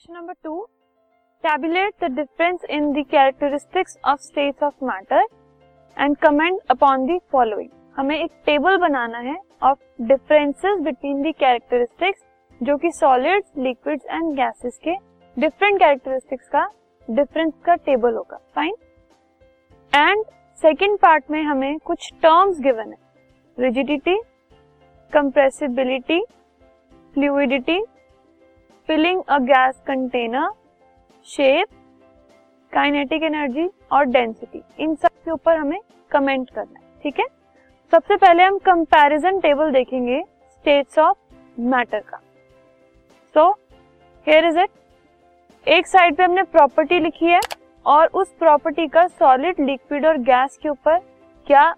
Question number two, tabulate the difference in the characteristics of states of matter and comment upon the following. हमें एक table बनाना है of differences between the characteristics जो कि solids liquids and gases के different characteristics का difference का table होगा। फाइन एंड सेकेंड पार्ट में हमें कुछ टर्म्स गिवन है। Rigidity compressibility fluidity filling a gas container shape kinetic energy और डेंसिटी इन सब के ऊपर हमें कमेंट करना है, ठीक है? सबसे पहले हम कंपैरिजन टेबल देखेंगे स्टेट्स ऑफ़ मैटर का. सो हेयर इज़ इट एक साइड पे हमने प्रॉपर्टी लिखी है और उस प्रॉपर्टी का सॉलिड लिक्विड और गैस के ऊपर क्या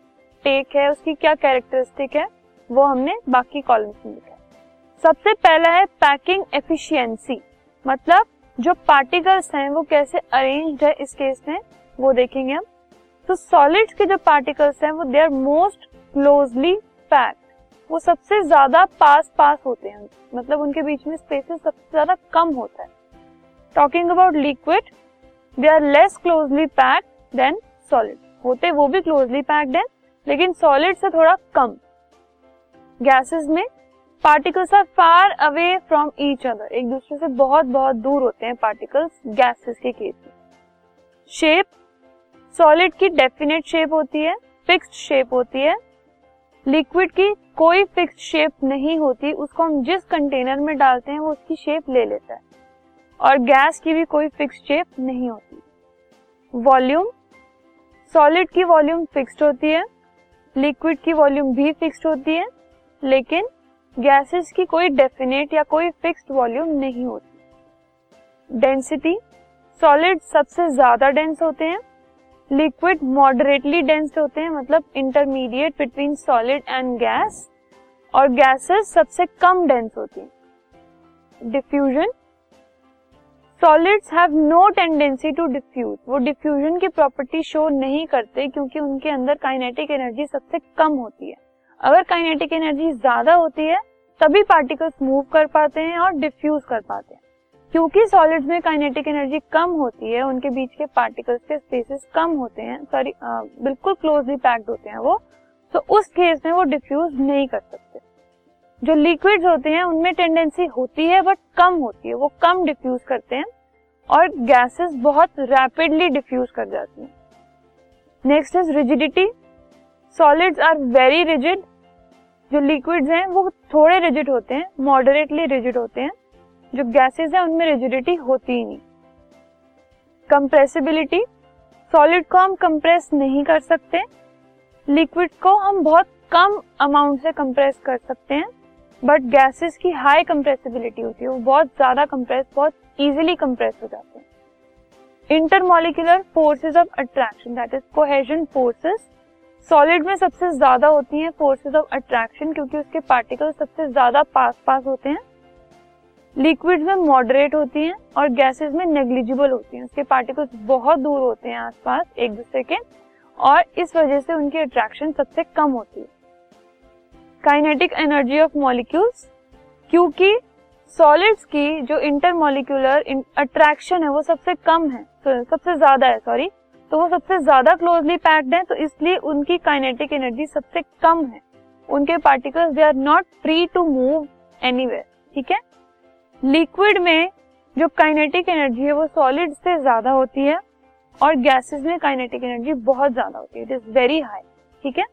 टेक है, उसकी क्या कैरेक्टरिस्टिक है, वो हमने बाकी कॉलम्स में लिखा सबसे पहला है पैकिंग एफिशिएंसी। मतलब जो पार्टिकल्स हैं, वो कैसे अरेंज्ड है इस केस में, वो देखेंगे हम। तो सॉलिड्स के जो पार्टिकल्स हैं, वो they are most closely packed वो सबसे ज़्यादा पास पास होते हैं। मतलब उनके बीच में स्पेसेस सबसे ज़्यादा कम होता है। Talking about liquid they are less closely packed than solid होते वो भी क्लोजली पैक्ड है, लेकिन सॉलिड से थोड़ा कम। गैसेस में particles are far away from each other एक दूसरे से बहुत बहुत दूर होते हैं पार्टिकल्स गैसेस के केस में। शेप सॉलिड की डेफिनेट शेप होती है फिक्स्ड शेप होती है। लिक्विड की कोई फिक्स्ड शेप नहीं होती, उसको हम जिस कंटेनर में डालते हैं, वो उसकी शेप ले लेता है। और गैस की भी कोई फिक्स्ड शेप नहीं होती। वॉल्यूम सॉलिड की वॉल्यूम फिक्स्ड होती है लिक्विड की वॉल्यूम भी फिक्स्ड होती है, लेकिन गैसेस की कोई डेफिनेट या कोई फिक्स्ड वॉल्यूम नहीं होती। डेंसिटी सॉलिड सबसे ज़्यादा डेंस होते हैं। लिक्विड मॉडरेटली डेंस होते हैं मतलब intermediate between solid and gas और गैसेस सबसे कम डेंस होती हैं। Diffusion solids have no tendency to diffuse वो डिफ्यूजन की प्रॉपर्टी शो नहीं करते, क्योंकि उनके अंदर काइनेटिक एनर्जी सबसे कम होती है। अगर काइनेटिक एनर्जी ज़्यादा होती है, तभी पार्टिकल्स मूव कर पाते हैं और डिफ्यूज कर पाते हैं। क्योंकि सॉलिड्स में काइनेटिक एनर्जी कम होती है, उनके बीच के पार्टिकल्स के स्पेसेस कम होते हैं सॉरी बिल्कुल क्लोजली पैक्ड होते हैं वो तो उस केस में वो डिफ्यूज नहीं कर सकते। जो लिक्विड्स होते हैं, उनमें टेंडेंसी होती है बट कम होती है, वो कम डिफ्यूज करते हैं, और गैसेस बहुत रैपिडली डिफ्यूज कर जाती हैं। Next is rigidity solids are very rigid जो लिक्विड्स हैं, वो थोड़े रिजिड होते हैं मॉडरेटली रिजिड होते हैं। जो गैसेस हैं, उनमें रिजिडिटी होती ही नहीं। कंप्रेसिबिलिटी सॉलिड को हम कंप्रेस नहीं कर सकते। लिक्विड को हम बहुत कम अमाउंट से कंप्रेस कर सकते हैं। बट गैसेस की हाई कंप्रेसिबिलिटी होती है, वो बहुत ज़्यादा कंप्रेस बहुत इजीली कंप्रेस हो जाते हैं। Intermolecular forces of attraction that is cohesion forces solid में सबसे ज़्यादा होती हैं फोर्सेस ऑफ़ अट्रैक्शन क्योंकि उसके पार्टिकल सबसे ज़्यादा पास पास होते हैं। लिक्विड में मॉडरेट होती हैं और गैसेस में नेग्लिजिबल होती हैं। उसके पार्टिकल्स बहुत दूर होते हैं आसपास, एक दूसरे के, और इस वजह से उनकी अट्रैक्शन सबसे कम होती है। काइनेटिक एनर्जी ऑफ़ मॉलिक्यूल्स क्योंकि सॉलिड्स की जो इंटर इंटरमोलिकुलर अट्रैक्शन है वो सबसे कम है सबसे ज़्यादा है सॉरी तो वो सबसे ज़्यादा क्लोजली पैक्ड है तो इसलिए उनकी काइनेटिक एनर्जी सबसे कम है। उनके particles they are not free to move anywhere ठीक है? लिक्विड में जो काइनेटिक एनर्जी है, वो सॉलिड से ज़्यादा होती है और गैसेस में काइनेटिक एनर्जी बहुत ज़्यादा होती है। इट इज़ वेरी हाई ठीक है?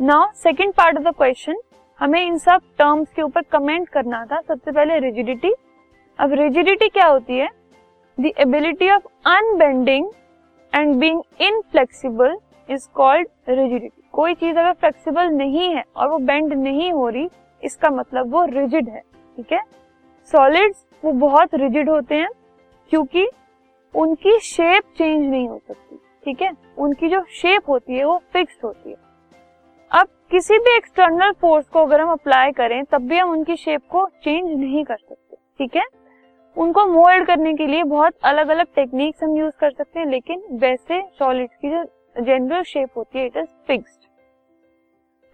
Now second part of the question हमें इन सब टर्म्स के ऊपर कमेंट करना था। सबसे पहले रिजिडिटी अब रिजिडिटी क्या होती है? The ability of unbending and being inflexible is called rigidity कोई चीज़ अगर फ्लेक्सिबल नहीं है और वो बेंड नहीं हो रही, इसका मतलब वो रिजिड है, ठीक है? सॉलिड्स वो बहुत रिजिड होते हैं क्योंकि उनकी शेप चेंज नहीं हो सकती, ठीक है? उनकी जो शेप होती है वो फिक्स होती है। अब किसी भी एक्सटर्नल फोर्स को अगर हम अप्लाई करें, तब भी हम उनकी शेप को चेंज नहीं कर सकते, ठीक है? उनको मोल्ड करने के लिए बहुत अलग अलग टेक्निक्स हम यूज़ कर सकते हैं, लेकिन वैसे सॉलिड्स की जो जनरल शेप होती है it is fixed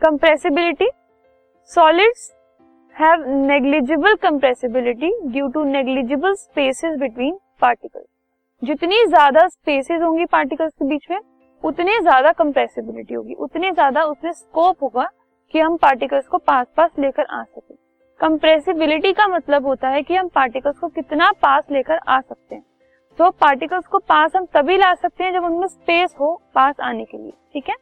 compressibility solids have negligible compressibility due to negligible spaces between particles जितनी ज़्यादा स्पेसेस होंगी पार्टिकल्स के बीच में, उतनी ज़्यादा कंप्रेसिबिलिटी होगी, उतनी ज़्यादा उसमें स्कोप होगा कि हम पार्टिकल्स को पास पास लेकर आ सके। कंप्रेसिबिलिटी का मतलब होता है कि हम पार्टिकल्स को कितना पास लेकर आ सकते हैं। तो पार्टिकल्स को पास हम तभी ला सकते हैं जब उनमें स्पेस हो पास आने के लिए, ठीक है?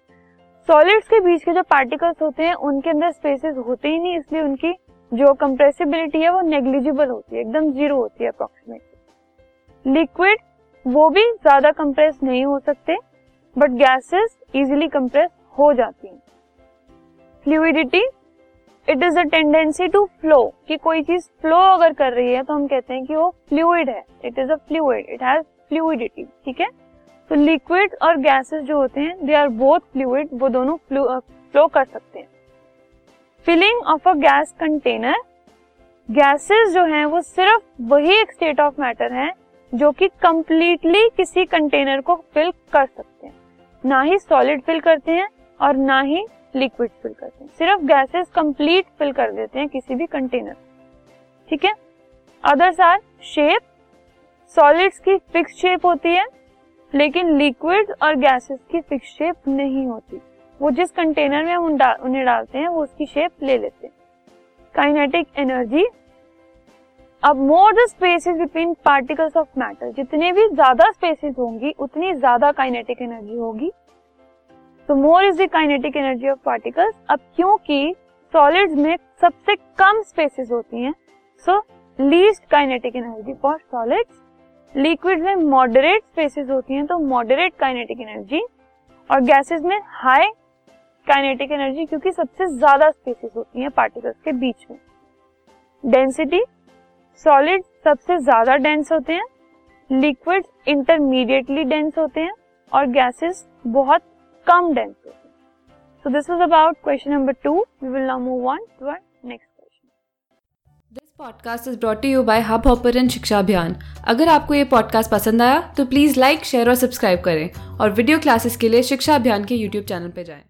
सॉलिड्स के बीच के जो पार्टिकल्स होते हैं, उनके अंदर स्पेसेस होते ही नहीं, इसलिए उनकी जो कंप्रेसिबिलिटी है वो नेग्लिजिबल होती है, एकदम ज़ीरो होती है अप्रोक्सीमेटली लिक्विड वो भी ज़्यादा कंप्रेस नहीं हो सकते बट गैसेस इजिली कंप्रेस हो जाती हैं। Fluidity it is a tendency to flow कि कोई चीज़ फ्लो अगर कर रही है तो हम कहते हैं कि वो फ्लूइड है. It is a fluid it has fluidity ठीक है? तो लिक्विड और गैसेस जो होते हैं दे आर बोथ फ्लूइड वो दोनों फ्लो कर सकते हैं. Filling of a gas container gases जो हैं, वो सिर्फ़ वही एक स्टेट ऑफ़ मैटर है, जो कि कंप्लीटली किसी कंटेनर को फिल कर सकते हैं. ना ही सॉलिड फिल करते हैं और ना ही लिक्विड फिल करते हैं। सिर्फ़ गैसेस कंप्लीट फिल कर देते हैं किसी भी कंटेनर। ठीक है? अदर्स आर शेप सॉलिड्स की फिक्स शेप होती है, लेकिन लिक्विड और गैसेस की फिक्स शेप नहीं होती। वो जिस कंटेनर में हम उन्हें डालते हैं, वो उसकी शेप ले लेते हैं। काइनेटिक एनर्जी अब more the spaces between particles of matter जितने भी ज़्यादा स्पेसिस होंगी, उतनी ज़्यादा काइनेटिक एनर्जी होगी। तो more is the kinetic energy of particles अब क्योंकि सॉलिड्स में सबसे कम स्पेसिस होती हैं so least kinetic energy for solids liquid में मॉडरेट स्पेसिस होती हैं तो मॉडरेट काइनेटिक एनर्जी और गैसेस में हाई काइनेटिक एनर्जी क्योंकि सबसे ज़्यादा स्पेसिस होती हैं पार्टिकल्स के बीच में. डेंसिटी सॉलिड सबसे ज़्यादा डेंस होते हैं. लिक्विड इंटरमीडिएटली डेंस होते हैं. और गैसेस बहुत कम डेंस होते हैं so this was about question number two we will now move on to our next question this podcast is brought you by Hubhopper Shiksha Abhiyan अगर आपको ये पॉडकास्ट पसंद आया तो प्लीज़ लाइक शेयर और सब्सक्राइब करें और वीडियो क्लासेस के लिए शिक्षा अभियान के यूट्यूब चैनल पर जाएँ।